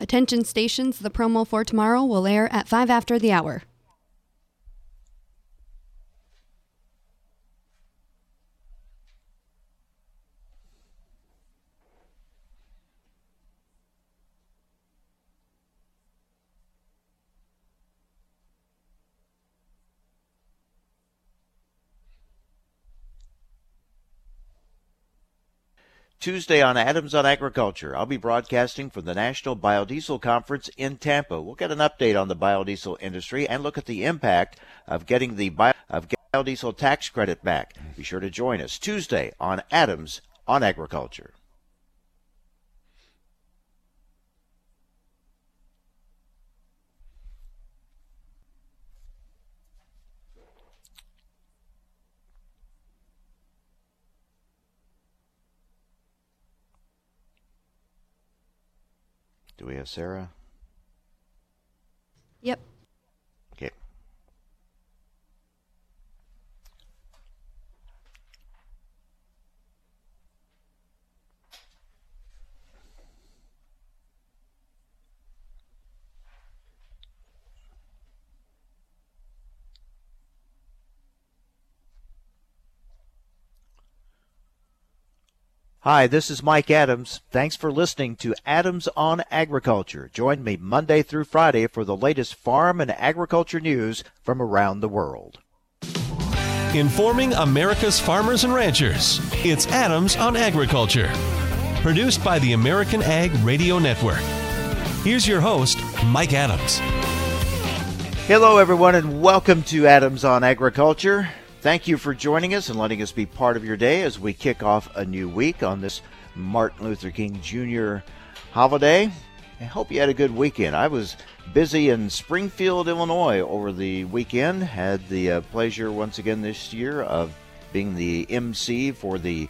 Attention stations, the promo for tomorrow will air at 5 after the hour. Tuesday on Adams on Agriculture. I'll be broadcasting from the National Biodiesel Conference in Tampa. We'll get an update on the biodiesel industry and look at the impact of getting the bio, of biodiesel tax credit back. Be sure to join us Tuesday on Adams on Agriculture. Do we have Sarah? Yep. Okay. Hi, this is Mike Adams. Thanks for listening to Adams on Agriculture. Join me Monday through Friday for the latest farm and agriculture news from around the world. Informing America's farmers and ranchers. It's Adams on Agriculture. Produced by the American Ag Radio Network. Here's your host, Mike Adams. Hello, everyone, and welcome to Adams on Agriculture. Thank you for joining us and letting us be part of your day as we kick off a new week on this Martin Luther King Jr. holiday. I hope you had a good weekend. I was busy in Springfield, Illinois over the weekend. Had the uh, pleasure once again this year of being the MC for the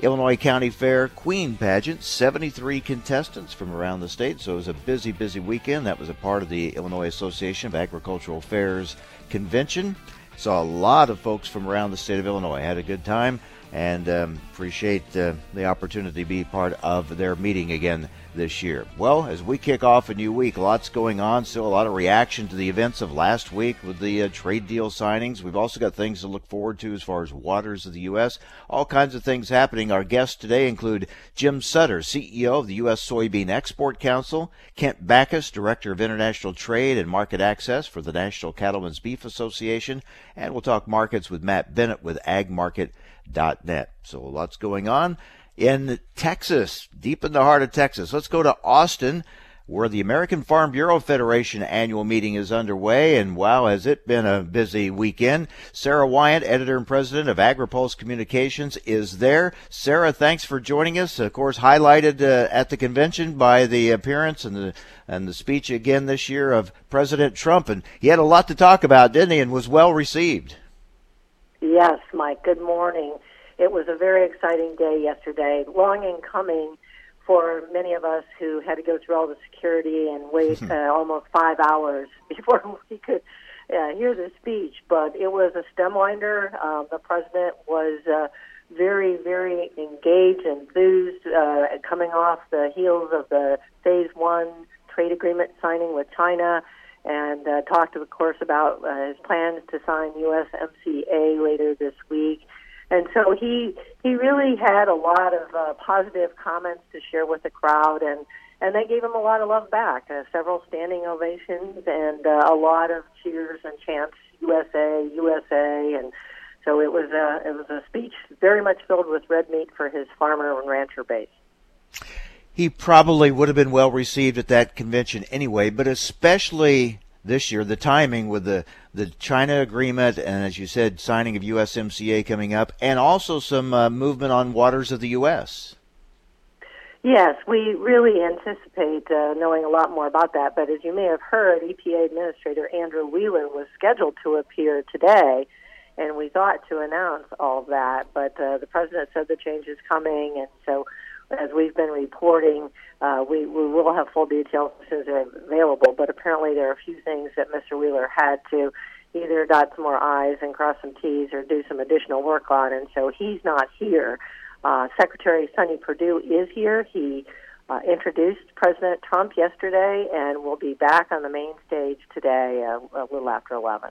Illinois County Fair Queen Pageant. 73 contestants from around the state, so it was a busy, busy weekend. That was a part of the Illinois Association of Agricultural Fairs convention. Saw a lot of folks from around the state of Illinois. Had a good time and um, appreciate uh, the opportunity to be part of their meeting again this year. Well, as we kick off a new week, lots going on. So, a lot of reaction to the events of last week with the uh, trade deal signings. We've also got things to look forward to as far as waters of the U.S. All kinds of things happening. Our guests today include Jim Sutter, CEO of the U.S. Soybean Export Council, Kent Bacus, Director of International Trade and Market Access for the National Cattlemen's Beef Association, and we'll talk markets with Matt Bennett with Ag Market net. So lots going on in Texas, deep in the heart of Texas. Let's go to Austin, where the American Farm Bureau Federation annual meeting is underway. And wow, has it been a busy weekend. Sarah Wyant, editor and president of AgriPulse Communications, is there. Sarah, thanks for joining us. Of course, highlighted uh, at the convention by the appearance and the and the speech again this year of President Trump. And he had a lot to talk about, didn't he? And was well received. Yes, Mike. Good morning. It was a very exciting day yesterday, long in coming for many of us who had to go through all the security and wait uh, almost five hours before we could uh, hear the speech. But it was a stem winder. Um, the president was uh, very, very engaged, enthused, uh, coming off the heels of the phase one trade agreement signing with China and uh, talked, of course, about uh, his plans to sign USMCA later this week. And so he he really had a lot of uh, positive comments to share with the crowd, and and they gave him a lot of love back. Uh, several standing ovations and uh, a lot of cheers and chants USA USA, and so it was a it was a speech very much filled with red meat for his farmer and rancher base he probably would have been well received at that convention anyway, but especially this year, the timing with the, the China agreement and, as you said, signing of USMCA coming up, and also some uh, movement on waters of the U.S. Yes, we really anticipate uh, knowing a lot more about that. But as you may have heard, EPA Administrator Andrew Wheeler was scheduled to appear today, and we thought to announce all that. But uh, the president said the change is coming, and so as we've been reporting, uh, we, we will have full details as soon as they're available. But apparently, there are a few things that Mr. Wheeler had to either dot some more I's and cross some T's or do some additional work on, and so he's not here. Uh, Secretary Sonny Perdue is here. He uh, introduced President Trump yesterday, and will be back on the main stage today, uh, a little after 11.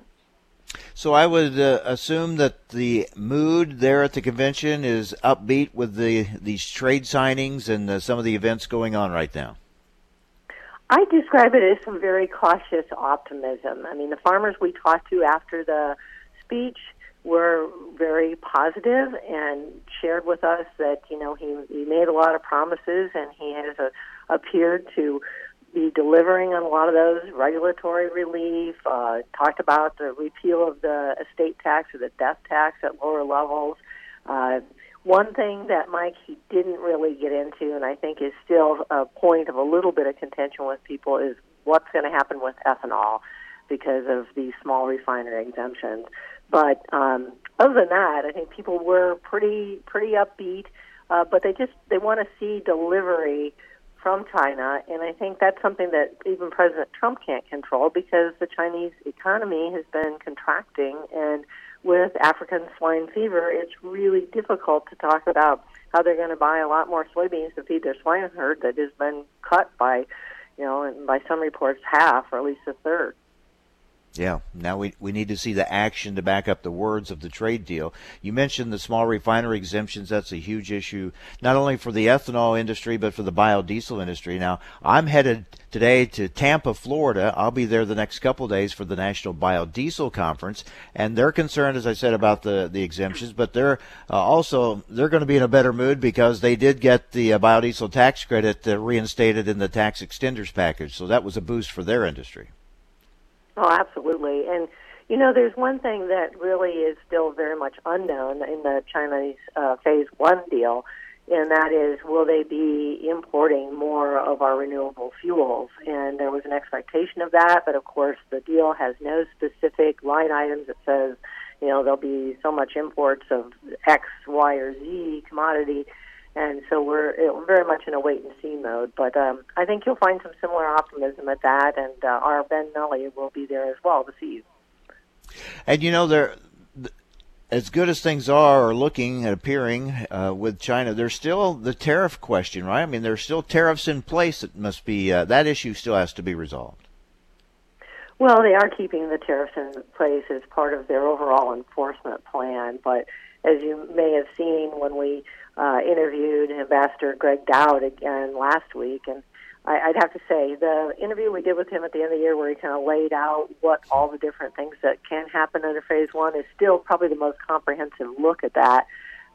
So I would uh, assume that the mood there at the convention is upbeat with the these trade signings and uh, some of the events going on right now. I describe it as some very cautious optimism. I mean, the farmers we talked to after the speech were very positive and shared with us that you know he he made a lot of promises and he has a, appeared to be delivering on a lot of those regulatory relief. Uh, talked about the repeal of the estate tax or the death tax at lower levels. Uh, one thing that Mike he didn't really get into, and I think is still a point of a little bit of contention with people, is what's going to happen with ethanol because of these small refinery exemptions. But um, other than that, I think people were pretty pretty upbeat. Uh, but they just they want to see delivery from China, and I think that's something that even President Trump can't control because the Chinese economy has been contracting, and with African swine fever, it's really difficult to talk about how they're going to buy a lot more soybeans to feed their swine herd that has been cut by, you know, and by some reports half or at least a third. Yeah, now we, we need to see the action to back up the words of the trade deal. You mentioned the small refinery exemptions. That's a huge issue, not only for the ethanol industry, but for the biodiesel industry. Now, I'm headed today to Tampa, Florida. I'll be there the next couple days for the National Biodiesel Conference, and they're concerned, as I said, about the, the exemptions, but they're uh, also, they're going to be in a better mood because they did get the uh, biodiesel tax credit uh, reinstated in the tax extenders package. So that was a boost for their industry. Oh, absolutely. And you know, there's one thing that really is still very much unknown in the Chinese uh, Phase One deal, and that is, will they be importing more of our renewable fuels? And there was an expectation of that, but of course, the deal has no specific line items that says, you know, there'll be so much imports of X, Y, or Z commodity and so we're, very much in a wait and see mode. But um, I think you'll find some similar optimism at that, and uh, our Ben Nuelle will be there as well to see you. And you know, they're as good as things are or looking and appearing uh, with China, there's still the tariff question, right? I mean, there's still tariffs in place that must be uh, that issue still has to be resolved. Well, they are keeping the tariffs in place as part of their overall enforcement plan, but as you may have seen when we uh, interviewed Ambassador Gregg Doud again last week, and I, I'd have to say the interview we did with him at the end of the year, where he kind of laid out what all the different things that can happen under Phase One, is still probably the most comprehensive look at that.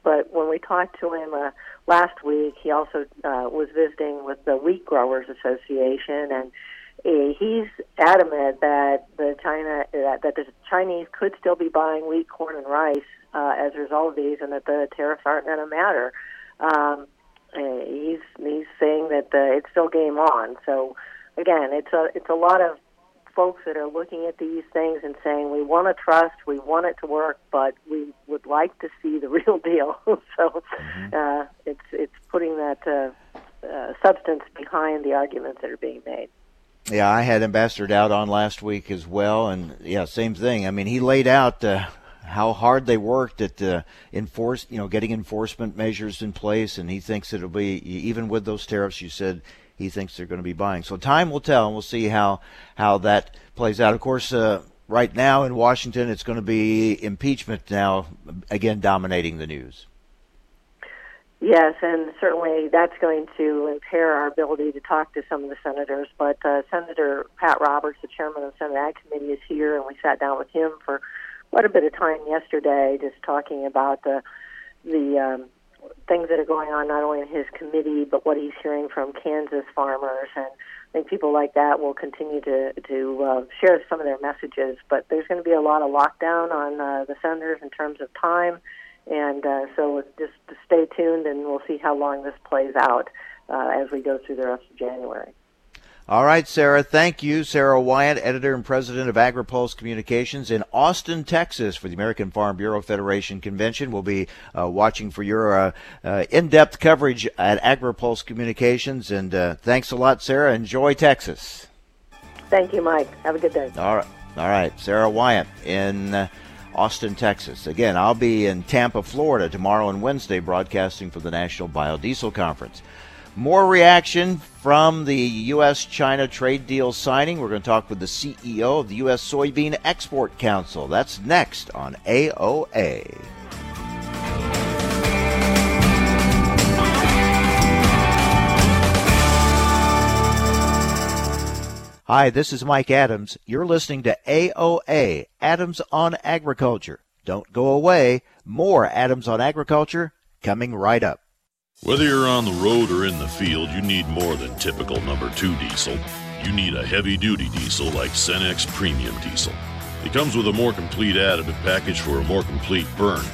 But when we talked to him uh, last week, he also uh, was visiting with the Wheat Growers Association, and uh, he's adamant that the China that, that the Chinese could still be buying wheat, corn, and rice uh, as a result of these, and that the tariffs aren't going to matter. Um, uh, he's he's saying that uh, it's still game on. So again, it's a it's a lot of folks that are looking at these things and saying we want to trust, we want it to work, but we would like to see the real deal. so mm-hmm. uh, it's it's putting that uh, uh, substance behind the arguments that are being made. Yeah, I had Ambassador Doud on last week as well, and yeah, same thing. I mean, he laid out uh, how hard they worked at enforce, you know, getting enforcement measures in place, and he thinks it'll be even with those tariffs. You said he thinks they're going to be buying. So time will tell, and we'll see how how that plays out. Of course, uh, right now in Washington, it's going to be impeachment now again dominating the news. Yes, and certainly that's going to impair our ability to talk to some of the senators. But uh, Senator Pat Roberts, the chairman of the Senate Ag Committee, is here, and we sat down with him for quite a bit of time yesterday, just talking about the the um, things that are going on not only in his committee, but what he's hearing from Kansas farmers, and I think people like that will continue to to uh, share some of their messages. But there's going to be a lot of lockdown on uh, the senators in terms of time, and uh, so just stay tuned, and we'll see how long this plays out uh, as we go through the rest of January. All right, Sarah. Thank you. Sarah Wyant, editor and president of AgriPulse Communications in Austin, Texas for the American Farm Bureau Federation Convention. We'll be uh, watching for your uh, uh, in-depth coverage at AgriPulse Communications. And uh, thanks a lot, Sarah. Enjoy Texas. Thank you, Mike. Have a good day. All right. All right. Sarah Wyant in uh, Austin, Texas. Again, I'll be in Tampa, Florida tomorrow and Wednesday broadcasting for the National Biodiesel Conference. More reaction from the U.S. China trade deal signing. We're going to talk with the CEO of the U.S. Soybean Export Council. That's next on AOA. Hi, this is Mike Adams. You're listening to AOA, Adams on Agriculture. Don't go away. More Adams on Agriculture coming right up. Whether you're on the road or in the field, you need more than typical number two diesel. You need a heavy duty diesel like Cenex Premium Diesel. It comes with a more complete additive package for a more complete burn.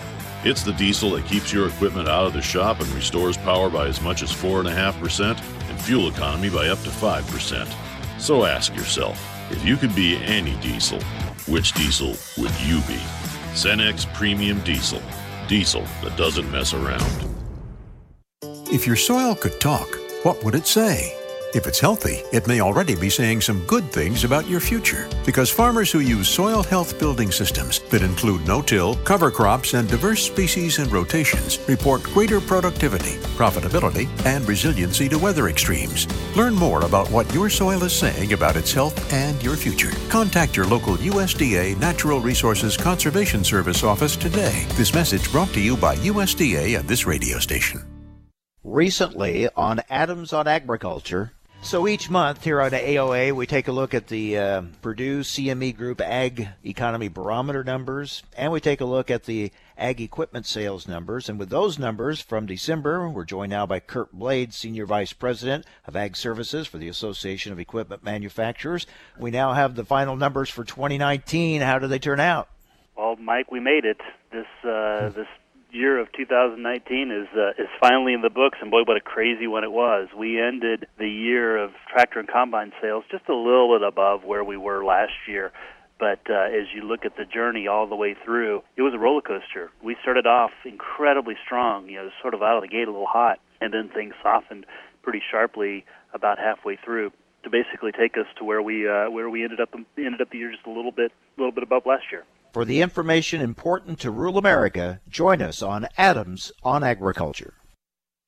It's the diesel that keeps your equipment out of the shop and restores power by as much as 4.5% and fuel economy by up to 5%. So ask yourself, if you could be any diesel, which diesel would you be? Cenex Premium Diesel. Diesel that doesn't mess around. If your soil could talk, what would it say? If it's healthy, it may already be saying some good things about your future. Because farmers who use soil health building systems that include no till, cover crops, and diverse species and rotations report greater productivity, profitability, and resiliency to weather extremes. Learn more about what your soil is saying about its health and your future. Contact your local USDA Natural Resources Conservation Service office today. This message brought to you by USDA and this radio station. Recently on Adams on Agriculture, so each month here on AOA, we take a look at the uh, Purdue CME Group Ag Economy Barometer numbers, and we take a look at the ag equipment sales numbers. And with those numbers from December, we're joined now by Curt Blades, Senior Vice President of Ag Services for the Association of Equipment Manufacturers. We now have the final numbers for 2019. How do they turn out? Well, Mike, we made it. This uh, this year of 2019 is uh, is finally in the books, and boy, what a crazy one it was. We ended the year of tractor and combine sales just a little bit above where we were last year. But uh, as you look at the journey all the way through, it was a roller coaster. We started off incredibly strong, you know, sort of out of the gate a little hot, and then things softened pretty sharply about halfway through to basically take us to where we uh, where we ended up ended up the year just a little bit a little bit above last year. For the information important to rural America, join us on Adams on Agriculture.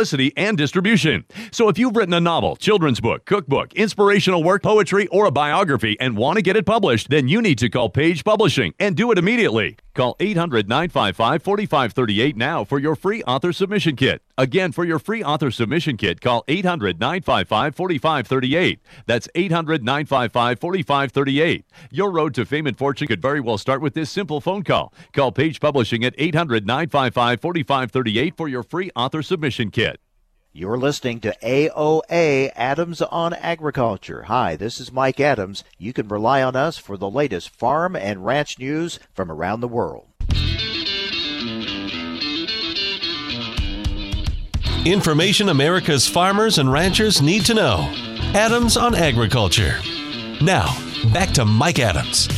publicity, and distribution. So if you've written a novel, children's book, cookbook, inspirational work, poetry, or a biography and want to get it published, then you need to call Page Publishing and do it immediately. Call 800 955 4538 now for your free author submission kit. Again, for your free author submission kit, call 800 955 4538. That's 800 955 4538. Your road to fame and fortune could very well start with this simple phone call. Call Page Publishing at 800 955 4538 for your free author submission kit. You're listening to AOA Adams on Agriculture. Hi, this is Mike Adams. You can rely on us for the latest farm and ranch news from around the world. Information America's farmers and ranchers need to know. Adams on Agriculture. Now, back to Mike Adams.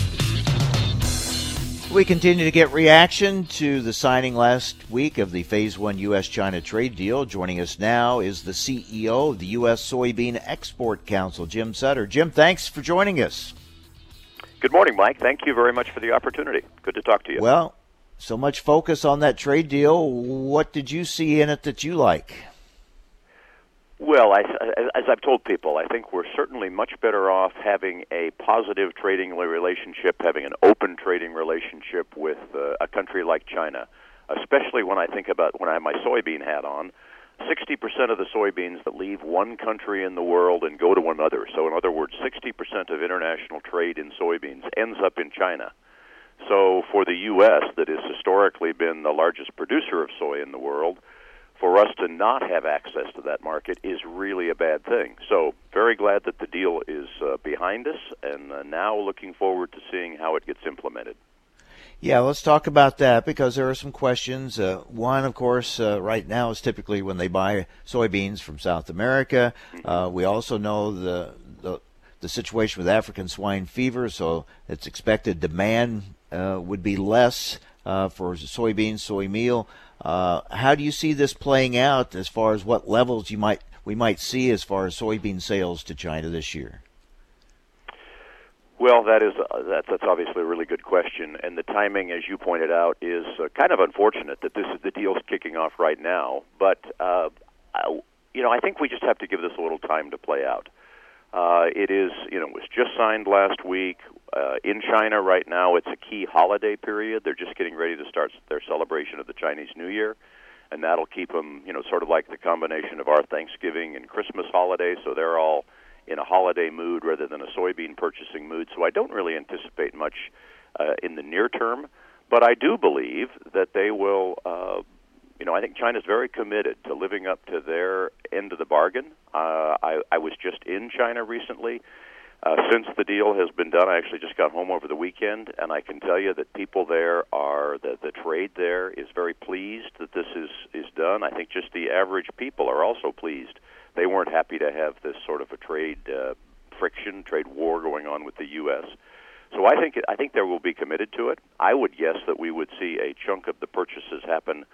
We continue to get reaction to the signing last week of the Phase 1 U.S. China trade deal. Joining us now is the CEO of the U.S. Soybean Export Council, Jim Sutter. Jim, thanks for joining us. Good morning, Mike. Thank you very much for the opportunity. Good to talk to you. Well, so much focus on that trade deal. What did you see in it that you like? Well, I, as I've told people, I think we're certainly much better off having a positive trading relationship, having an open trading relationship with uh, a country like China, especially when I think about when I have my soybean hat on. 60% of the soybeans that leave one country in the world and go to another. So, in other words, 60% of international trade in soybeans ends up in China. So, for the U.S., that has historically been the largest producer of soy in the world, for us to not have access to that market is really a bad thing. So, very glad that the deal is uh, behind us, and uh, now looking forward to seeing how it gets implemented. Yeah, let's talk about that because there are some questions. Uh, one, of course, uh, right now is typically when they buy soybeans from South America. Uh, we also know the, the, the situation with African swine fever, so it's expected demand would be less uh, for soybeans, soy meal. Uh, how do you see this playing out as far as what levels you might we might see as far as soybean sales to China this year? Well, that is uh, that, that's obviously a really good question, and the timing, as you pointed out, is uh, kind of unfortunate that this is the deal's kicking off right now. But uh, I, you know, I think we just have to give this a little time to play out. Uh, it is, you know, it was just signed last week uh, in China. Right now, it's a key holiday period. They're just getting ready to start their celebration of the Chinese New Year, and that'll keep them, you know, sort of like the combination of our Thanksgiving and Christmas holiday. So they're all in a holiday mood rather than a soybean purchasing mood. So I don't really anticipate much uh, in the near term, but I do believe that they will. Uh, you know, I think China's very committed to living up to their end of the bargain. Uh, I, I was just in China recently. Uh, since the deal has been done, I actually just got home over the weekend, and I can tell you that people there are the the trade there is very pleased that this is is done. I think just the average people are also pleased they weren't happy to have this sort of a trade uh, friction, trade war going on with the U.S. So I think I think they will be committed to it. I would guess that we would see a chunk of the purchases happen,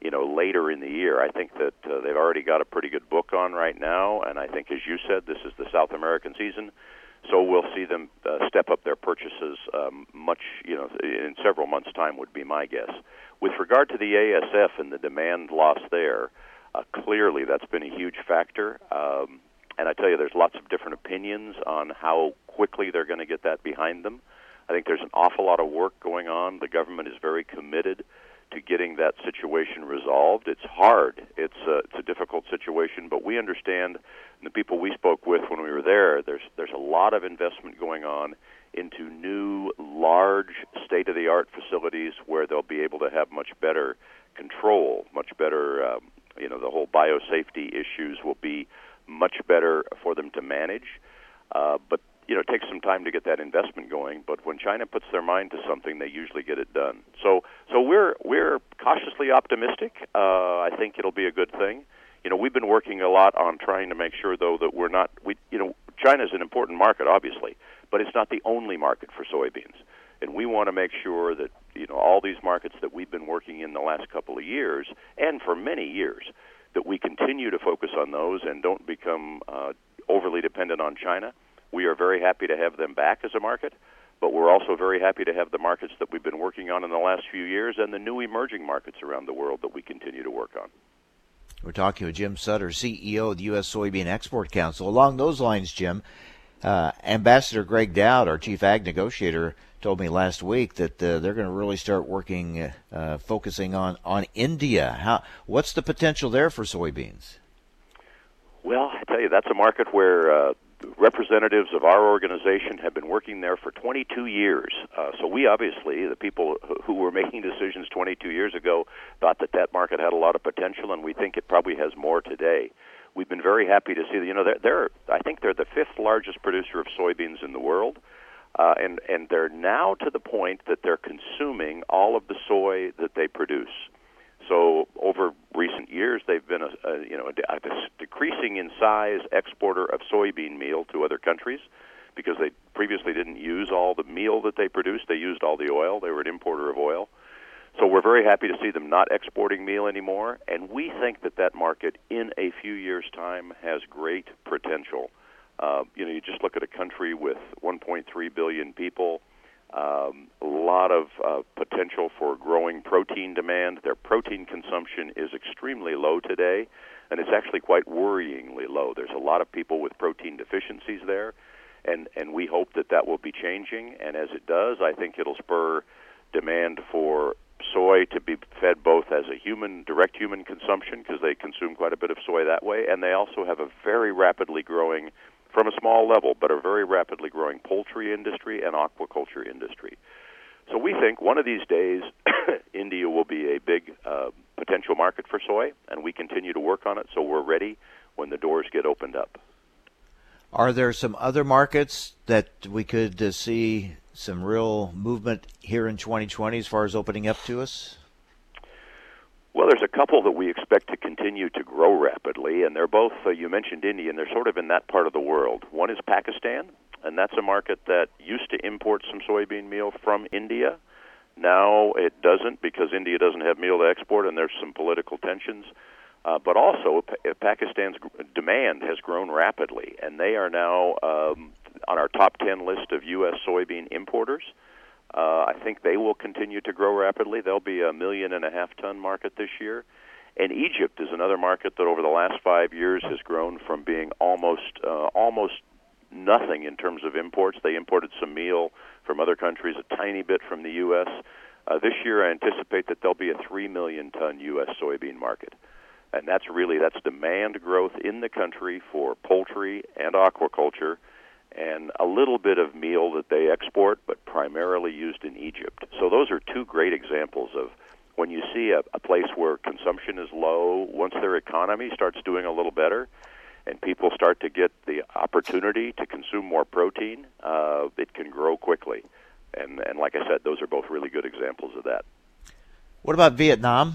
you know, later in the year. I think that uh, they've already got a pretty good book on right now, and I think, as you said, this is the South American season. So we'll see them uh, step up their purchases um, much, you know, in several months' time would be my guess. With regard to the ASF and the demand loss there, uh, clearly, that's been a huge factor. Um, and I tell you, there's lots of different opinions on how quickly they're going to get that behind them. I think there's an awful lot of work going on. The government is very committed to getting that situation resolved. It's hard. It's a, it's a difficult situation, but we understand the people we spoke with when we were there. There's there's a lot of investment going on into new, large, state-of-the-art facilities where they'll be able to have much better control, much better um, you know the whole biosafety issues will be much better for them to manage. Uh, but you know, it takes some time to get that investment going. But when China puts their mind to something, they usually get it done. So, so we're we're cautiously optimistic. Uh, I think it'll be a good thing. You know, we've been working a lot on trying to make sure, though, that we're not. We, you know, China is an important market, obviously, but it's not the only market for soybeans, and we want to make sure that you know all these markets that we've been working in the last couple of years and for many years that we continue to focus on those and don't become uh, overly dependent on China. We are very happy to have them back as a market, but we're also very happy to have the markets that we've been working on in the last few years and the new emerging markets around the world that we continue to work on. We're talking with Jim Sutter, CEO of the U.S. Soybean Export Council. Along those lines, Jim, uh, Ambassador Gregg Doud, our chief ag negotiator, told me last week that uh, they're going to really start working, uh, focusing on, on India. How, what's the potential there for soybeans? Well, I tell you, that's a market where uh, representatives of our organization have been working there for 22 years. Uh, so we obviously, the people who were making decisions 22 years ago, thought that that market had a lot of potential, and we think it probably has more today. We've been very happy to see that. You know, they're, they're I think they're the fifth largest producer of soybeans in the world. Uh, and and they're now to the point that they're consuming all of the soy that they produce. So over recent years, they've been a, a you know a, a decreasing in size exporter of soybean meal to other countries because they previously didn't use all the meal that they produced. They used all the oil. They were an importer of oil. So we're very happy to see them not exporting meal anymore, and we think that that market in a few years' time has great potential. Uh, you know, you just look at a country with 1.3 billion people, um, a lot of uh, potential for growing protein demand. Their protein consumption is extremely low today, and it's actually quite worryingly low. There's a lot of people with protein deficiencies there, and and we hope that that will be changing. And as it does, I think it'll spur demand for soy to be fed both as a human direct human consumption because they consume quite a bit of soy that way and they also have a very rapidly growing from a small level, but a very rapidly growing poultry industry and aquaculture industry. So we think one of these days India will be a big uh, potential market for soy, and we continue to work on it so we're ready when the doors get opened up. Are there some other markets that we could uh, see some real movement here in 2020 as far as opening up to us? Well, there's a couple that we expect to continue to grow rapidly, and they're both, uh, you mentioned India, and they're sort of in that part of the world. One is Pakistan, and that's a market that used to import some soybean meal from India. Now it doesn't because India doesn't have meal to export, and there's some political tensions. Uh, but also, Pakistan's demand has grown rapidly, and they are now um, on our top 10 list of U.S. soybean importers. Uh, I think they will continue to grow rapidly. They'll be a million and a half ton market this year. And Egypt is another market that over the last five years has grown from being almost uh, almost nothing in terms of imports. They imported some meal from other countries, a tiny bit from the U.S. Uh, this year, I anticipate that there'll be a three million ton U.S. soybean market, and that's really that's demand growth in the country for poultry and aquaculture and a little bit of meal that they export, but primarily used in Egypt. So those are two great examples of when you see a, a place where consumption is low, once their economy starts doing a little better, and people start to get the opportunity to consume more protein, uh, it can grow quickly. And and like I said, those are both really good examples of that. What about Vietnam?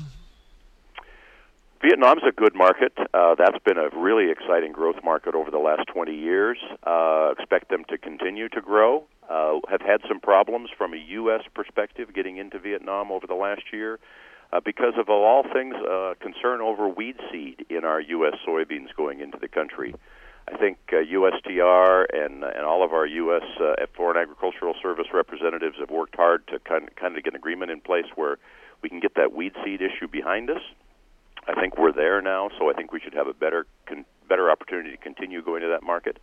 Vietnam's a good market. Uh, that's been a really exciting growth market over the last 20 years. Uh, expect them to continue to grow. Uh, have had some problems from a U.S. perspective getting into Vietnam over the last year uh, because of, all things, uh, concern over weed seed in our U.S. soybeans going into the country. I think uh, USTR and and all of our U.S. Uh, Foreign Agricultural Service representatives have worked hard to kind of, kind of get an agreement in place where we can get that weed seed issue behind us I think we're there now, so I think we should have a better con- better opportunity to continue going to that market.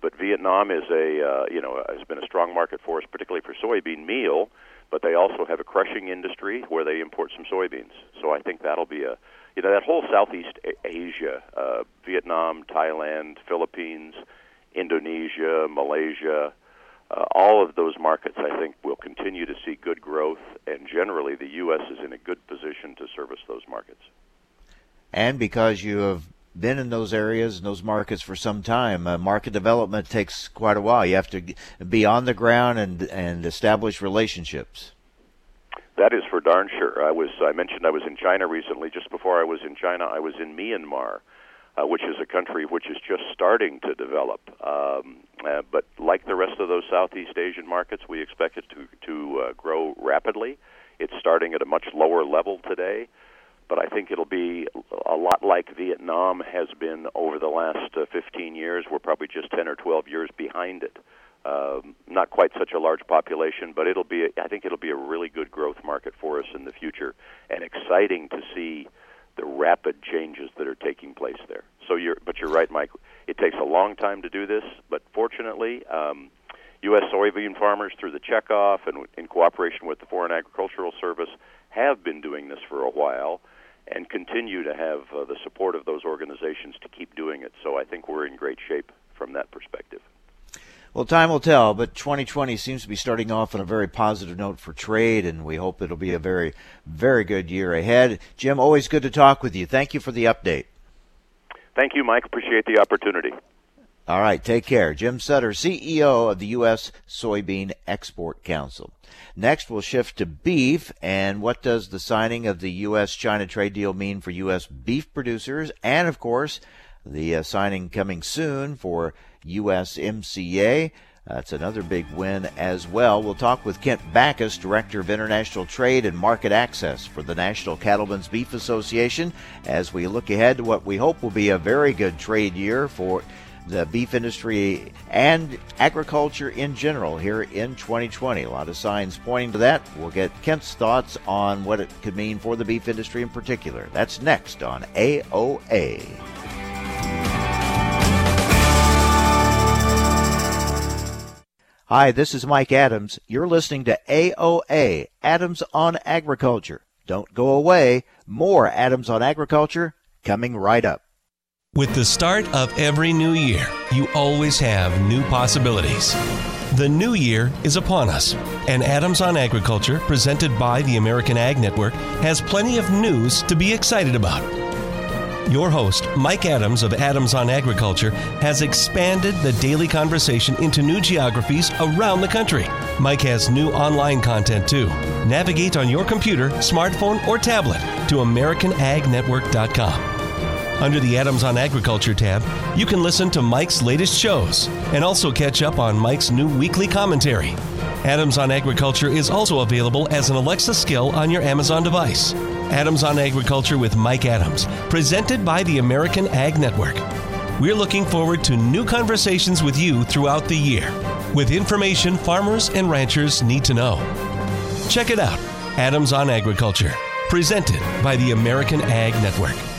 But Vietnam is a uh, you know has been a strong market for us, particularly for soybean meal. But they also have a crushing industry where they import some soybeans. So I think that'll be a you know that whole Southeast Asia, uh, Vietnam, Thailand, Philippines, Indonesia, Malaysia. Uh, all of those markets, I think, will continue to see good growth, and generally, the U.S. is in a good position to service those markets and because you have been in those areas and those markets for some time. Uh, market development takes quite a while. You have to be on the ground and and establish relationships. That is for darn sure. I was I mentioned I was in China recently. Just before I was in China, I was in Myanmar, uh, which is a country which is just starting to develop. Um, uh, but like the rest of those Southeast Asian markets, we expect it to to uh, grow rapidly. It's starting at a much lower level today but I think it'll be a lot like Vietnam has been over the last uh, 15 years. We're probably just 10 or 12 years behind it. Um, not quite such a large population, but it'll be. I think it'll be a really good growth market for us in the future, and exciting to see the rapid changes that are taking place there. So you're, but you're right, Mike. It takes a long time to do this, but fortunately, um, U.S. soybean farmers through the checkoff and in cooperation with the Foreign Agricultural Service have been doing this for a while and continue to have uh, the support of those organizations to keep doing it. So I think we're in great shape from that perspective. Well, time will tell, but 2020 seems to be starting off on a very positive note for trade, and we hope it'll be a very, very good year ahead. Jim, always good to talk with you. Thank you for the update. Thank you, Mike. Appreciate the opportunity. All right, take care. Jim Sutter, CEO of the U.S. Soybean Export Council. Next, we'll shift to beef. And what does the signing of the U.S. China trade deal mean for U.S. beef producers? And of course, the uh, signing coming soon for USMCA. That's another big win as well. We'll talk with Kent Bacus, Director of International Trade and Market Access for the National Cattlemen's Beef Association, as we look ahead to what we hope will be a very good trade year for the beef industry and agriculture in general here in 2020. A lot of signs pointing to that. We'll get Kent's thoughts on what it could mean for the beef industry in particular. That's next on AOA. Hi, this is Mike Adams. You're listening to AOA, Adams on Agriculture. Don't go away. More Adams on Agriculture coming right up. With the start of every new year, you always have new possibilities. The new year is upon us, and Adams on Agriculture, presented by the American Ag Network, has plenty of news to be excited about. Your host, Mike Adams of Adams on Agriculture, has expanded the daily conversation into new geographies around the country. Mike has new online content too. Navigate on your computer, smartphone, or tablet to AmericanAgNetwork.com. Under the Adams on Agriculture tab, you can listen to Mike's latest shows and also catch up on Mike's new weekly commentary. Adams on Agriculture is also available as an Alexa skill on your Amazon device. Adams on Agriculture with Mike Adams, presented by the American Ag Network. We're looking forward to new conversations with you throughout the year with information farmers and ranchers need to know. Check it out Adams on Agriculture, presented by the American Ag Network.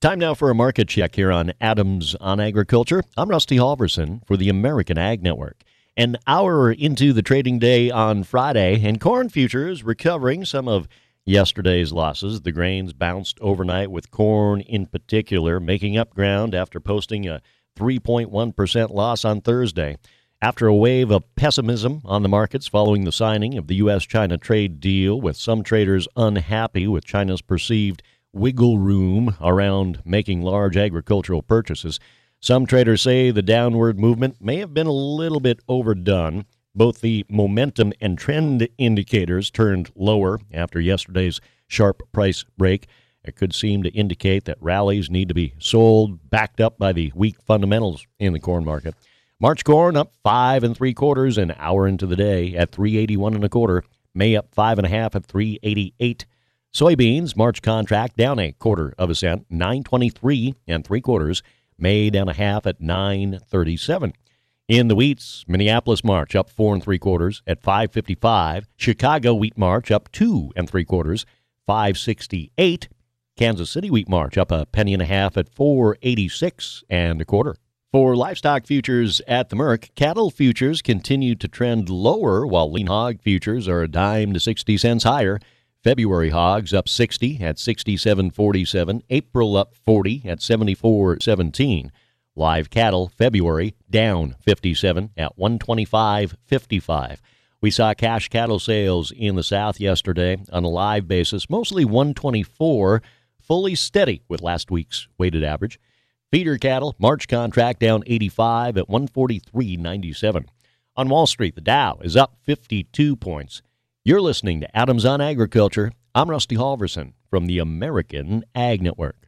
Time now for a market check here on Adams on Agriculture. I'm Rusty Halverson for the American Ag Network. An hour into the trading day on Friday, and corn futures recovering some of yesterday's losses. The grains bounced overnight, with corn in particular making up ground after posting a 3.1% loss on Thursday. After a wave of pessimism on the markets following the signing of the U.S. China trade deal, with some traders unhappy with China's perceived wiggle room around making large agricultural purchases. Some traders say the downward movement may have been a little bit overdone. Both the momentum and trend indicators turned lower after yesterday's sharp price break. It could seem to indicate that rallies need to be sold, backed up by the weak fundamentals in the corn market. March corn up five and three quarters an hour into the day at 381 and a quarter. May up five and a half at 388. Soybeans March contract down a quarter of a cent, 923 and three quarters. May down a half at 937. In the wheats, Minneapolis March up four and three quarters at 555. Chicago wheat March up two and three quarters, 568. Kansas City wheat March up a penny and a half at 486 and a quarter. For livestock futures at the Merc, cattle futures continue to trend lower while lean hog futures are a dime to 60 cents higher. February hogs up 60 at 67.47. April up 40 at 74.17. Live cattle February down 57 at 125.55. We saw cash cattle sales in the South yesterday on a live basis, mostly 124, fully steady with last week's weighted average. Feeder cattle March contract down 85 at 143.97. On Wall Street, the Dow is up 52 points. You're listening to Adams on Agriculture. I'm Rusty Halverson from the American Ag Network.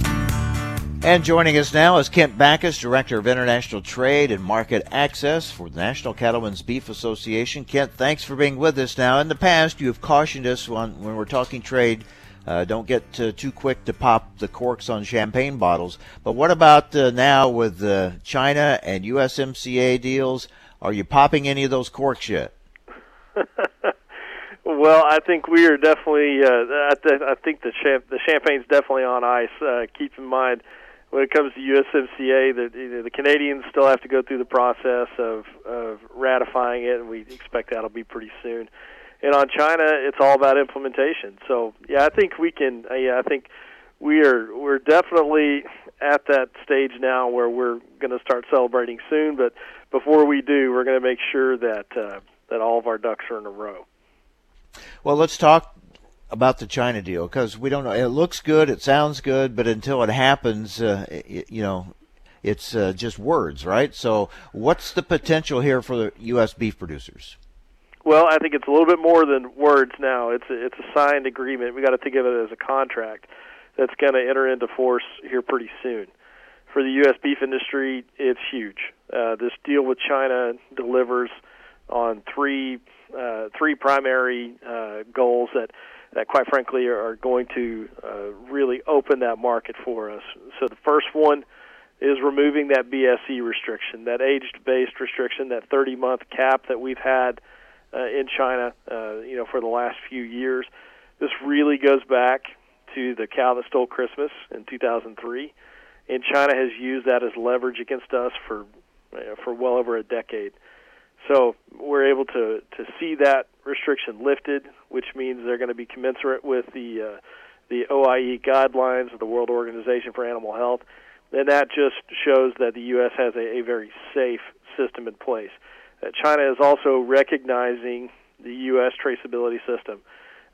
And joining us now is Kent Bacus, Director of International Trade and Market Access for the National Cattlemen's Beef Association. Kent, thanks for being with us now. In the past, you have cautioned us when, when we're talking trade, uh, don't get uh, too quick to pop the corks on champagne bottles. But what about uh, now with China and USMCA deals? Are you popping any of those corks yet? Well, I think we are definitely. Uh, I, th- I think the champ- the champagne's definitely on ice. Uh, keep in mind, when it comes to USMCA, the, you know, the Canadians still have to go through the process of, of ratifying it, and we expect that'll be pretty soon. And on China, it's all about implementation. So, yeah, I think we can. Uh, yeah, I think we are we're definitely at that stage now where we're going to start celebrating soon. But before we do, we're going to make sure that uh, that all of our ducks are in a row. Well, let's talk about the China deal because we don't know. It looks good, it sounds good, but until it happens, uh, it, you know, it's uh, just words, right? So, what's the potential here for the U.S. beef producers? Well, I think it's a little bit more than words now. It's a, it's a signed agreement. We got to think of it as a contract that's going to enter into force here pretty soon. For the U.S. beef industry, it's huge. Uh, this deal with China delivers on three uh, three primary uh, goals that that quite frankly are going to uh, really open that market for us. So the first one is removing that BSE restriction, that age-based restriction, that 30-month cap that we've had uh, in China, uh, you know, for the last few years. This really goes back to the cow that stole Christmas in 2003, and China has used that as leverage against us for uh, for well over a decade. So we're able to to see that restriction lifted, which means they're going to be commensurate with the uh, the OIE guidelines of the World Organization for Animal Health, and that just shows that the U.S. has a, a very safe system in place. Uh, China is also recognizing the U.S. traceability system.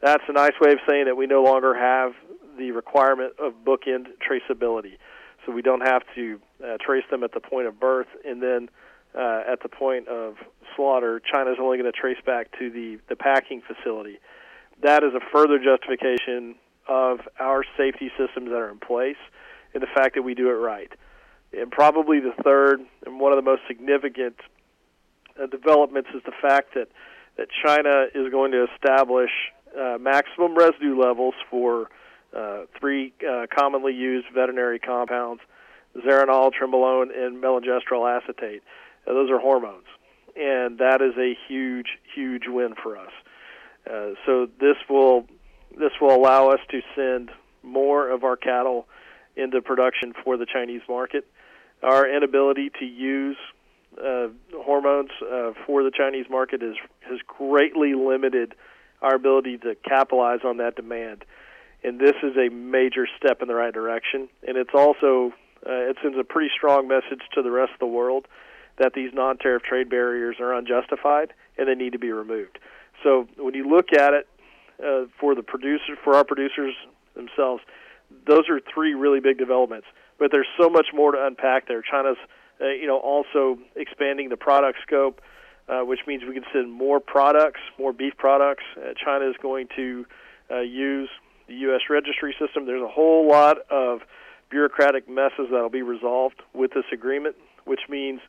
That's a nice way of saying that we no longer have the requirement of bookend traceability. So we don't have to uh, trace them at the point of birth and then uh, at the point of slaughter. China's only going to trace back to the, the packing facility. That is a further justification of our safety systems that are in place and the fact that we do it right. And probably the third and one of the most significant uh, developments is the fact that, that China is going to establish uh, maximum residue levels for uh, three uh, commonly used veterinary compounds zeranol, trenbolone, and melengestrol acetate. Uh, those are hormones, and that is a huge, huge win for us. Uh, so this will this will allow us to send more of our cattle into production for the Chinese market. Our inability to use uh, hormones uh, for the Chinese market is, has greatly limited our ability to capitalize on that demand. And this is a major step in the right direction. And it's also uh, it sends a pretty strong message to the rest of the world that these non-tariff trade barriers are unjustified and they need to be removed. So when you look at it uh, for the producer, for our producers themselves, those are three really big developments. But there's so much more to unpack there. China's, uh, you know, also expanding the product scope, uh, which means we can send more products, more beef products. Uh, China is going to uh, use the U.S. registry system. There's a whole lot of bureaucratic messes that'll be resolved with this agreement, which means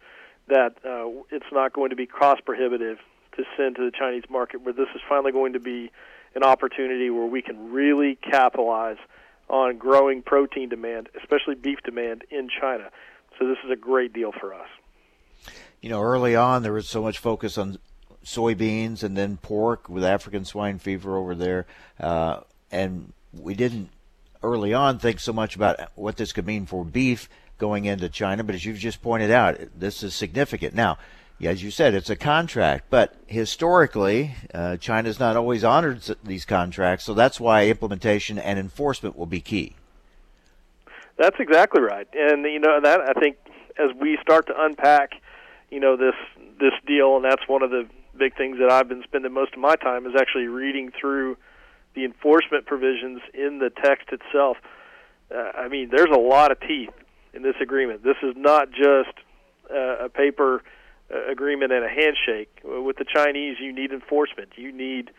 that uh, it's not going to be cost prohibitive to send to the Chinese market, where this is finally going to be an opportunity where we can really capitalize on growing protein demand, especially beef demand in China. So this is a great deal for us. You know, early on there was so much focus on soybeans and then pork with African swine fever over there, uh, and we didn't early on think so much about what this could mean for beef going into China. But as you've just pointed out, this is significant. Now, as you said, it's a contract, but historically, uh, China's not always honored these contracts, so that's why implementation and enforcement will be key. That's exactly right, and you know that I think as we start to unpack, you know this this deal, and that's one of the big things that I've been spending most of my time is actually reading through the enforcement provisions in the text itself. Uh, I mean, there's a lot of teeth in this agreement. This is not just uh, a paper uh, agreement and a handshake. With the Chinese, you need enforcement. You need,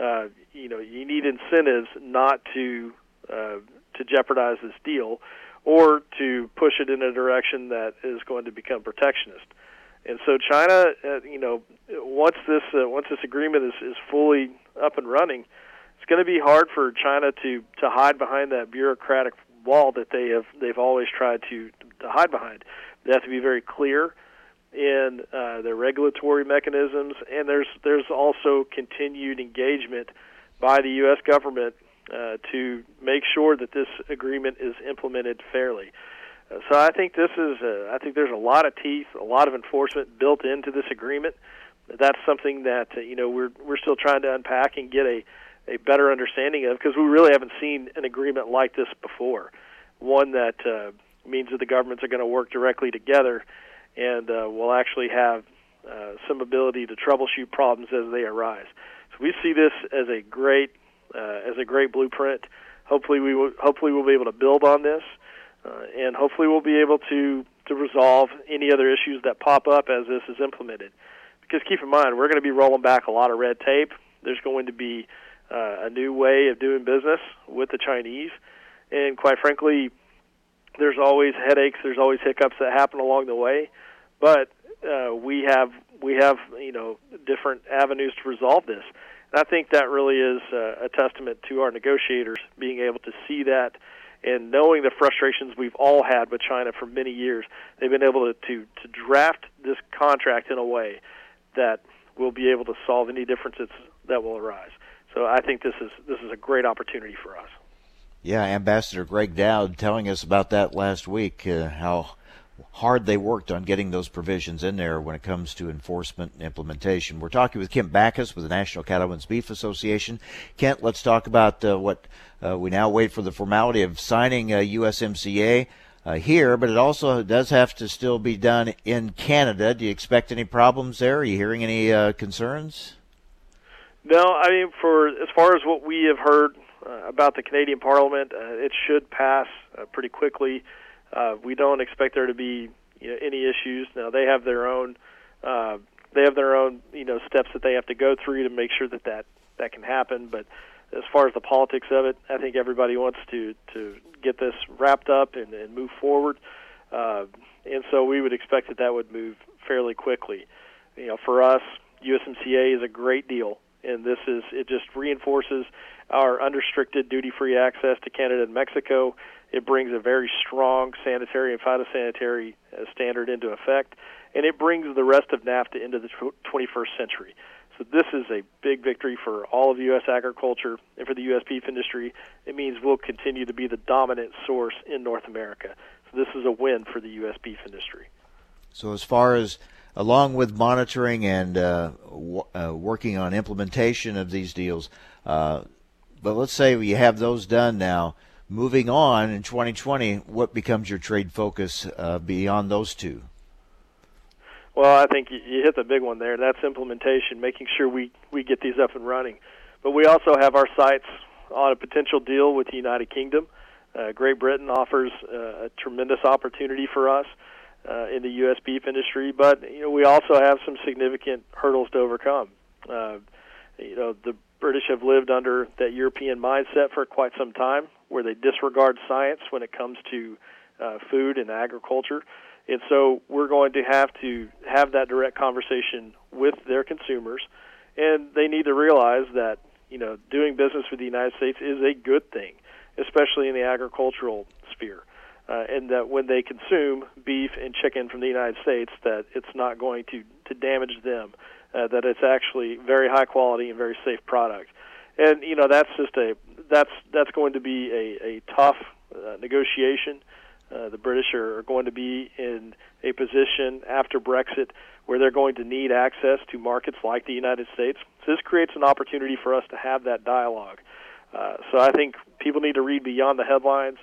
uh, you know, you need incentives not to uh, to jeopardize this deal, or to push it in a direction that is going to become protectionist. And so China, uh, you know, once this uh, once this agreement is, is fully up and running, it's going to be hard for China to to hide behind that bureaucratic wall that they have they've always tried to to hide behind. They have to be very clear in uh, their regulatory mechanisms, and there's there's also continued engagement by the U.S. government uh, to make sure that this agreement is implemented fairly. Uh, so I think this is uh, I think there's a lot of teeth, a lot of enforcement built into this agreement. That's something that uh, you know we're we're still trying to unpack and get a a better understanding of because we really haven't seen an agreement like this before. One that uh, means that the governments are going to work directly together and uh, will actually have uh, some ability to troubleshoot problems as they arise. So we see this as a great uh, as a great blueprint. Hopefully we will, hopefully we'll be able to build on this, uh, and hopefully we'll be able to to resolve any other issues that pop up as this is implemented. Because keep in mind, we're going to be rolling back a lot of red tape. There's going to be uh, a new way of doing business with the Chinese, and quite frankly, there's always headaches. There's always hiccups that happen along the way, but uh, we have we have you know different avenues to resolve this. And I think that really is uh, a testament to our negotiators being able to see that and knowing the frustrations we've all had with China for many years. They've been able to to, to draft this contract in a way that will be able to solve any differences that will arise. So I think this is this is a great opportunity for us. Yeah, Ambassador Gregg Doud telling us about that last week, uh, how hard they worked on getting those provisions in there when it comes to enforcement and implementation. We're talking with Kent Bacus with the National Cattlemen's Beef Association. Kent, let's talk about uh, what uh, we now wait for the formality of signing USMCA. Uh, here, but it also does have to still be done in Canada. Do you expect any problems there? Are you hearing any uh, concerns? No, I mean, for as far as what we have heard uh, about the Canadian Parliament, uh, it should pass uh, pretty quickly. Uh, we don't expect there to be you know, any issues. Now they have their own uh, they have their own you know steps that they have to go through to make sure that that that can happen. But as far as the politics of it, I think everybody wants to to get this wrapped up and, and move forward. Uh, and so we would expect that that would move fairly quickly. You know, for us, USMCA is a great deal and this is it just reinforces our unrestricted duty-free access to Canada and Mexico. It brings a very strong sanitary and phytosanitary uh, standard into effect, and it brings the rest of NAFTA into the 21st century. So this is a big victory for all of U.S. agriculture and for the U.S. beef industry. It means we'll continue to be the dominant source in North America. So this is a win for the U.S. beef industry. So as far as along with monitoring and uh, w- uh, working on implementation of these deals. Uh, but let's say you have those done now. Moving on in 2020, what becomes your trade focus uh, beyond those two? Well, I think you hit the big one there. That's implementation, making sure we, we get these up and running. But we also have our sights on a potential deal with the United Kingdom. Uh, Great Britain offers uh, a tremendous opportunity for us uh, in the U.S. beef industry, but you know we also have some significant hurdles to overcome. Uh, you know the British have lived under that European mindset for quite some time, where they disregard science when it comes to uh, food and agriculture, and so we're going to have to have that direct conversation with their consumers, and they need to realize that you know doing business with the United States is a good thing, especially in the agricultural sphere uh, and that when they consume beef and chicken from the United States, that it's not going to to damage them, uh, that it's actually very high quality and very safe product. And you know that's just a that's that's going to be a, a tough uh, negotiation. Uh, the British are going to be in a position after Brexit where they're going to need access to markets like the United States. So this creates an opportunity for us to have that dialogue. Uh, so I think people need to read beyond the headlines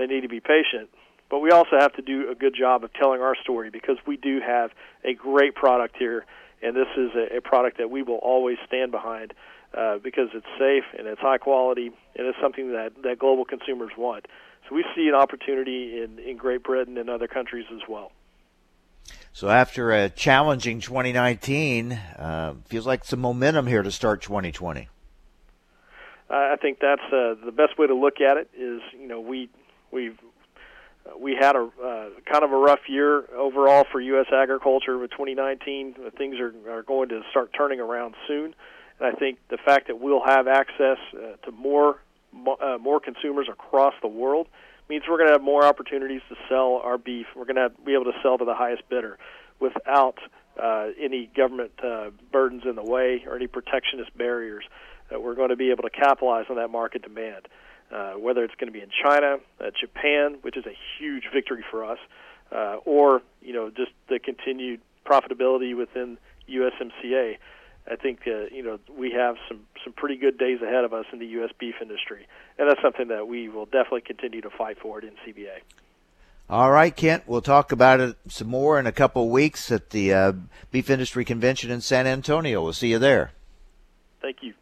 they need to be patient. But we also have to do a good job of telling our story because we do have a great product here, and this is a, a product that we will always stand behind uh, because it's safe and it's high quality and it's something that, that global consumers want. So we see an opportunity in, in Great Britain and other countries as well. So after a challenging 2019, uh, feels like some momentum here to start 2020. I think that's uh, the best way to look at it. Is you know we We've uh, we had a uh, kind of a rough year overall for U.S. agriculture with 2019. Things are, are going to start turning around soon, and I think the fact that we'll have access uh, to more uh, more consumers across the world means we're going to have more opportunities to sell our beef. We're going to be able to sell to the highest bidder without uh, any government uh, burdens in the way or any protectionist barriers. Uh, we're going to be able to capitalize on that market demand uh, whether it's going to be in China, uh, Japan, which is a huge victory for us, uh, or you know just the continued profitability within USMCA. I think uh, you know we have some some pretty good days ahead of us in the U.S. beef industry, and that's something that we will definitely continue to fight for in CBA. All right, Kent. We'll talk about it some more in a couple of weeks at the uh, Beef Industry Convention in San Antonio. We'll see you there. Thank you.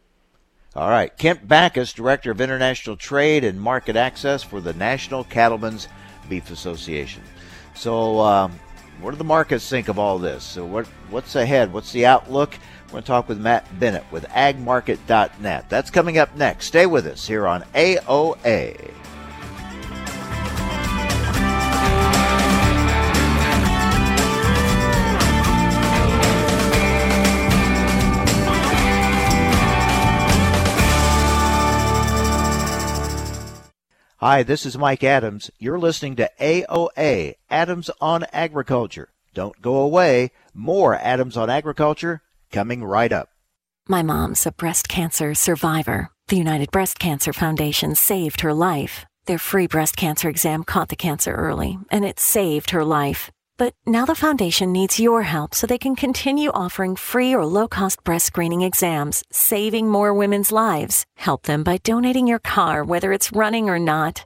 All right. Kent Bacus, Director of International Trade and Market Access for the National Cattlemen's Beef Association. So, um, what do the markets think of all this? So, what what's ahead? What's the outlook? We're going to talk with Matt Bennett with agmarket.net. That's coming up next. Stay with us here on AOA. Hi, this is Mike Adams. You're listening to AOA, Adams on Agriculture. Don't go away. More Adams on Agriculture coming right up. My mom's a breast cancer survivor. The United Breast Cancer Foundation saved her life. Their free breast cancer exam caught the cancer early, and it saved her life. But now the foundation needs your help so they can continue offering free or low cost breast screening exams, saving more women's lives. Help them by donating your car, whether it's running or not.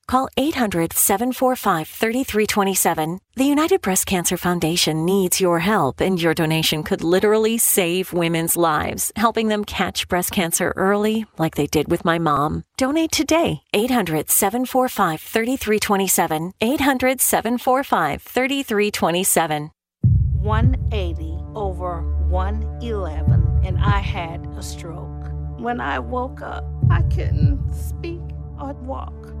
Call 800 745 3327. The United Breast Cancer Foundation needs your help, and your donation could literally save women's lives, helping them catch breast cancer early, like they did with my mom. Donate today. 800 745 3327. 800 745 3327. 180 over 111, and I had a stroke. When I woke up, I couldn't speak or walk.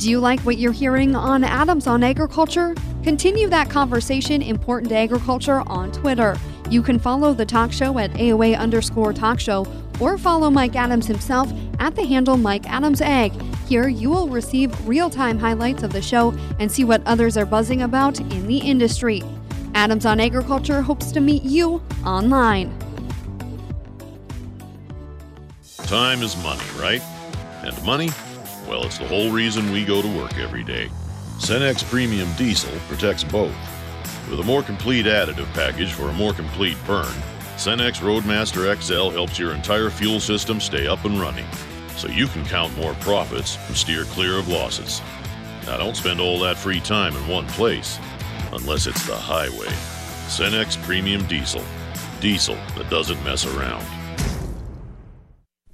Do you like what you're hearing on Adams on Agriculture? Continue that conversation important to agriculture on Twitter. You can follow the talk show at AOA underscore talk show or follow Mike Adams himself at the handle Mike Adams Ag. Here you will receive real time highlights of the show and see what others are buzzing about in the industry. Adams on Agriculture hopes to meet you online. Time is money, right? And money? Well, it's the whole reason we go to work every day. Cenex Premium Diesel protects both. With a more complete additive package for a more complete burn, Cenex Roadmaster XL helps your entire fuel system stay up and running, so you can count more profits and steer clear of losses. Now, don't spend all that free time in one place, unless it's the highway. Cenex Premium Diesel. Diesel that doesn't mess around.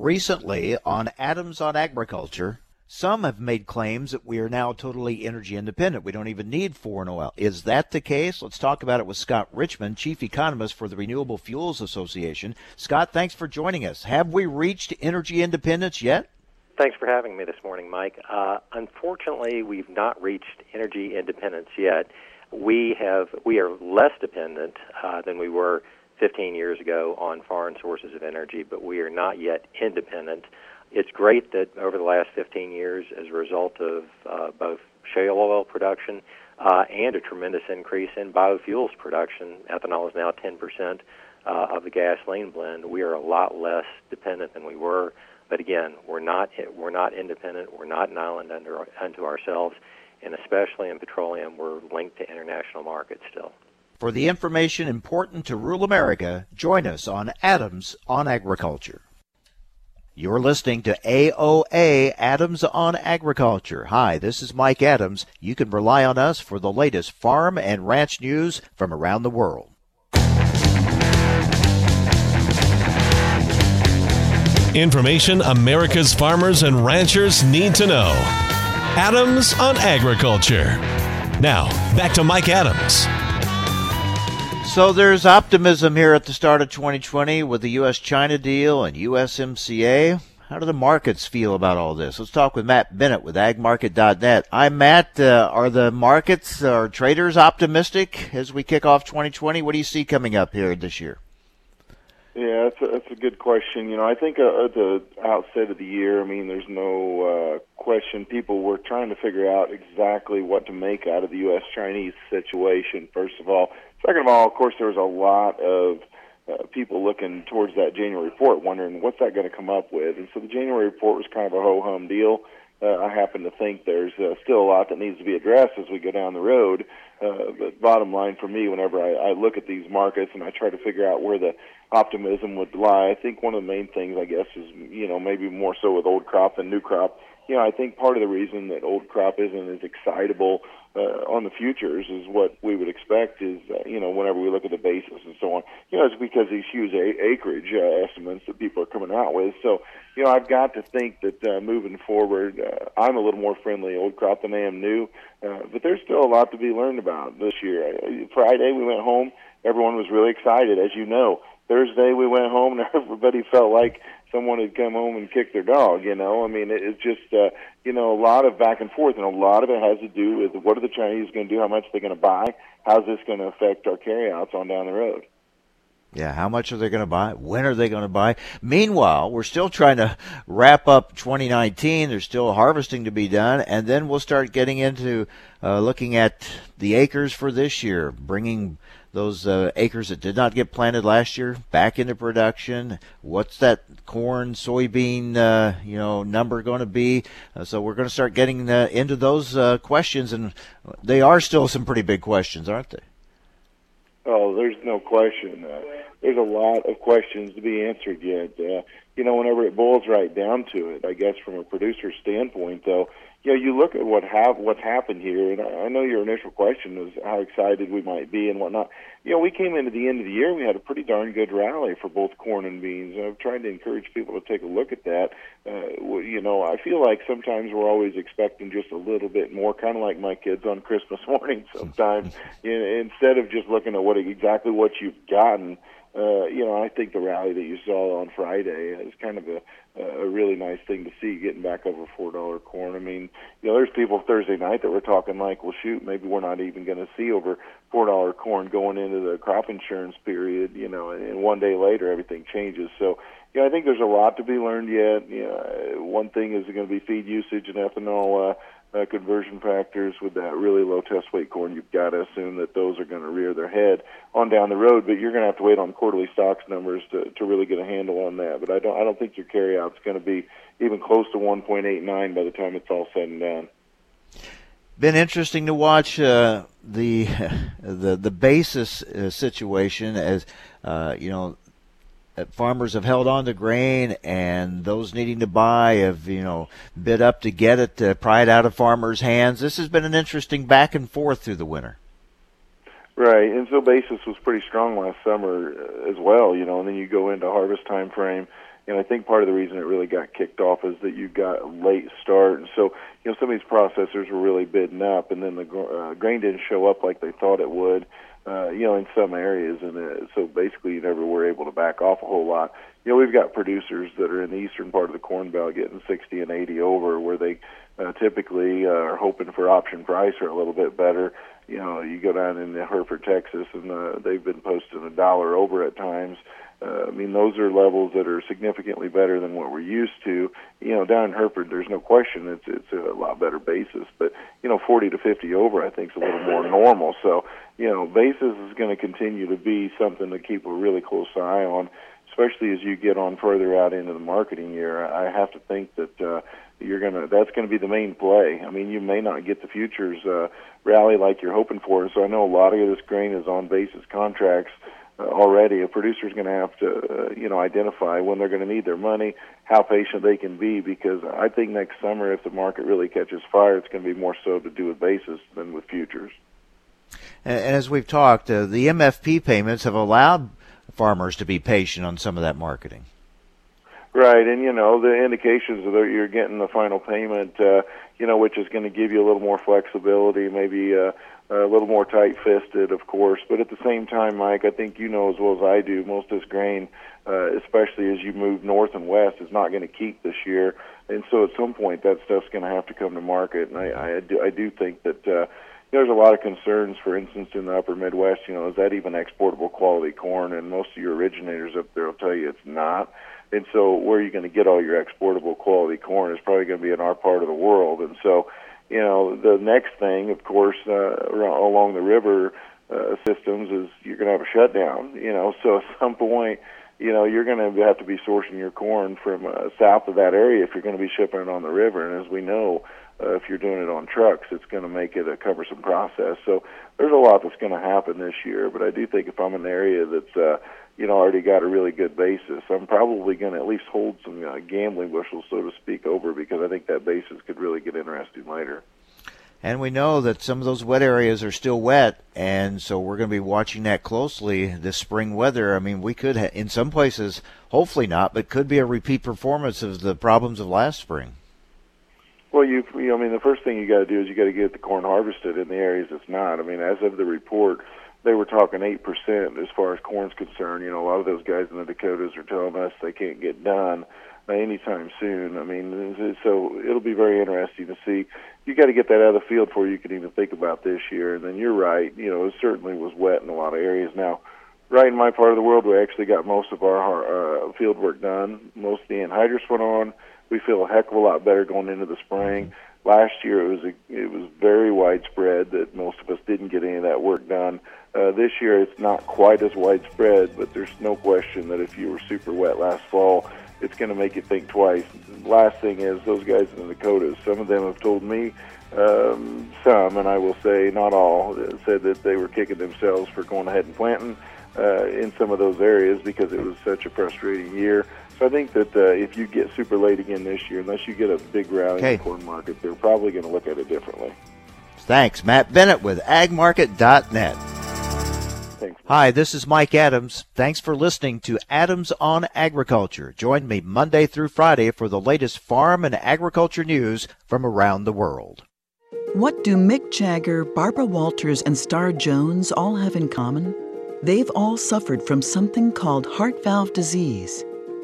Recently, on Adams on Agriculture, some have made claims that we are now totally energy independent. We don't even need foreign oil. Is that the case? Let's talk about it with Scott Richman, Chief Economist for the Renewable Fuels Association. Scott, thanks for joining us. Have we reached energy independence yet? Thanks for having me this morning, Mike. Uh, unfortunately, we've not reached energy independence yet. We have we are less dependent uh, than we were 15 years ago on foreign sources of energy, but we are not yet independent. It's great that over the last 15 years, as a result of uh, both shale oil production uh, and a tremendous increase in biofuels production, ethanol is now 10% uh, of the gasoline blend. We are a lot less dependent than we were. But again, we're not we're not independent. We're not an island under, unto ourselves, and especially in petroleum, we're linked to international markets still. For the information important to rural America, join us on Adams on Agriculture. You're listening to AOA Adams on Agriculture. Hi, this is Mike Adams. You can rely on us for the latest farm and ranch news from around the world. Information America's farmers and ranchers need to know. Adams on Agriculture. Now, back to Mike Adams. So there's optimism here at the start of 2020 with the U.S. China deal and USMCA. How do the markets feel about all this? Let's talk with Matt Bennett with agmarket.net. I'm Matt. Uh, are the markets are traders optimistic as we kick off 2020? What do you see coming up here this year? Yeah, that's a, that's a good question. You know, I think uh, at the outset of the year, I mean, there's no uh, question people were trying to figure out exactly what to make out of the U.S. Chinese situation, first of all. Second of all, of course, there was a lot of uh, people looking towards that January report, wondering what's that going to come up with. And so the January report was kind of a ho hum deal. Uh, I happen to think there's uh, still a lot that needs to be addressed as we go down the road. Uh, but bottom line for me, whenever I, I look at these markets and I try to figure out where the optimism would lie, I think one of the main things, I guess, is you know maybe more so with old crop than new crop. You know, I think part of the reason that old crop isn't as excitable uh, on the futures is what we would expect is, uh, you know, whenever we look at the basis and so on, you know, it's because these huge a- acreage uh, estimates that people are coming out with. So, you know, I've got to think that uh, moving forward, uh, I'm a little more friendly old crop than I am new, uh, but there's still a lot to be learned about this year. Uh, Friday we went home, everyone was really excited, as you know. Thursday we went home and everybody felt like someone had come home and kicked their dog. You know, I mean, it, it's just uh, you know a lot of back and forth, and a lot of it has to do with what are the Chinese going to do, how much are they're going to buy, how's this going to affect our carryouts on down the road. Yeah, how much are they going to buy? When are they going to buy? Meanwhile, we're still trying to wrap up 2019. There's still harvesting to be done, and then we'll start getting into uh, looking at the acres for this year, bringing those uh, acres that did not get planted last year back into production. What's that corn, soybean, uh, you know, number going to be? Uh, so we're going to start getting uh, into those uh, questions, and they are still some pretty big questions, aren't they? Oh, there's no question. Uh, there's a lot of questions to be answered yet. You know, whenever it boils right down to it, I guess from a producer's standpoint, though, you know, you look at what have what's happened here, and I know your initial question was how excited we might be and whatnot. You know, we came into the end of the year, we had a pretty darn good rally for both corn and beans. And I've tried to encourage people to take a look at that. Uh, you know, I feel like sometimes we're always expecting just a little bit more, kind of like my kids on Christmas morning. Sometimes, you know, instead of just looking at what exactly what you've gotten uh, you know, I think the rally that you saw on Friday is kind of a a really nice thing to see getting back over four dollar corn. I mean, you know, there's people Thursday night that were talking like, well, shoot, maybe we're not even going to see over four dollar corn going into the crop insurance period. You know, and one day later everything changes. So, yeah, I think there's a lot to be learned yet. You know, one thing is going to be feed usage and ethanol. Uh, uh, conversion factors with that really low test weight corn, you've got to assume that those are going to rear their head on down the road. But you're going to have to wait on quarterly stocks numbers to, to really get a handle on that. But I don't I don't think your carryout's going to be even close to 1.89 by the time it's all said and done. Been interesting to watch uh, the the the basis uh, situation as uh, you know farmers have held on to grain, and those needing to buy have you know bid up to get it, to pry it out of farmers' hands. This has been an interesting back and forth through the winter. Right, and so basis was pretty strong last summer uh, as well. You know, and then you go into harvest time frame, And I think part of the reason it really got kicked off is that you got a late start, and so you know some of these processors were really bidding up, and then the uh, grain didn't show up like they thought it would. Uh, you know, in some areas, and uh, so basically you never were able to back off a whole lot. You know, we've got producers that are in the eastern part of the Corn Belt getting 60 and 80 over, where they uh, typically uh, are hoping for option price or a little bit better. You know, you go down in Hereford, Texas, and uh, they've been posting a dollar over at times. Uh, I mean, those are levels that are significantly better than what we're used to. You know, down in Hereford, there's no question it's it's a lot better basis. But you know, 40 to 50 over, I think, is a little more normal. So you know, basis is going to continue to be something to keep a really close eye on, especially as you get on further out into the marketing year. I have to think that uh, you're gonna that's going to be the main play. I mean, you may not get the futures uh, rally like you're hoping for. So I know a lot of this grain is on basis contracts uh, already. A producer's going to have to, uh, you know, identify when they're going to need their money, how patient they can be, because I think next summer, if the market really catches fire, it's going to be more so to do with basis than with futures. And, as we've talked, uh, the MFP payments have allowed farmers to be patient on some of that marketing. Right, and you know the indications that you're getting the final payment, uh, you know, which is going to give you a little more flexibility, maybe uh, a little more tight-fisted, of course. But at the same time, Mike, I think you know as well as I do, most of this grain, uh, especially as you move north and west, is not going to keep this year. And so at some point, that stuff's going to have to come to market. And I, I do, I do think that. Uh, there's a lot of concerns, for instance, in the upper Midwest. You know, is that even exportable quality corn? And most of your originators up there will tell you it's not. And so, where are you going to get all your exportable quality corn is probably going to be in our part of the world. And so, you know, the next thing, of course, uh, along the river uh, systems is you're going to have a shutdown. You know, so at some point, you know, you're going to have to be sourcing your corn from uh, south of that area if you're going to be shipping it on the river. And as we know, uh, if you're doing it on trucks, it's going to make it a cumbersome process. So there's a lot that's going to happen this year. But I do think if I'm in an area that's uh, you know already got a really good basis, I'm probably going to at least hold some uh, gambling bushels, so to speak, over because I think that basis could really get interesting later. And we know that some of those wet areas are still wet, and so we're going to be watching that closely this spring weather. I mean, we could, ha- in some places, hopefully not, but could be a repeat performance of the problems of last spring. Well, you, you know, I mean, the first thing you got to do is you got to get the corn harvested in the areas it's not. I mean, as of the report, they were talking eight percent as far as corn's concerned. You know, a lot of those guys in the Dakotas are telling us they can't get done anytime soon. I mean, so it'll be very interesting to see. You got to get that out of the field before you can even think about this year. And then you're right. You know, it certainly was wet in a lot of areas. Now, right in my part of the world, we actually got most of our uh, field work done. Most of the anhydrous went on we feel a heck of a lot better going into the spring. Last year it was a, it was very widespread that most of us didn't get any of that work done. Uh, this year it's not quite as widespread, but there's no question that if you were super wet last fall, it's going to make you think twice. Last thing is those guys in the Dakotas. Some of them have told me, um, some, and I will say not all, said that they were kicking themselves for going ahead and planting uh, in some of those areas because it was such a frustrating year. So I think that uh, if you get super late again this year, unless you get a big rally okay. in the corn market, they're probably going to look at it differently. Thanks, Matt Bennett with agmarket.net. Thanks. Hi, this is Mike Adams. Thanks for listening to Adams on Agriculture. Join me Monday through Friday for the latest farm and agriculture news from around the world. What do Mick Jagger, Barbara Walters, and Star Jones all have in common? They've all suffered from something called heart valve disease.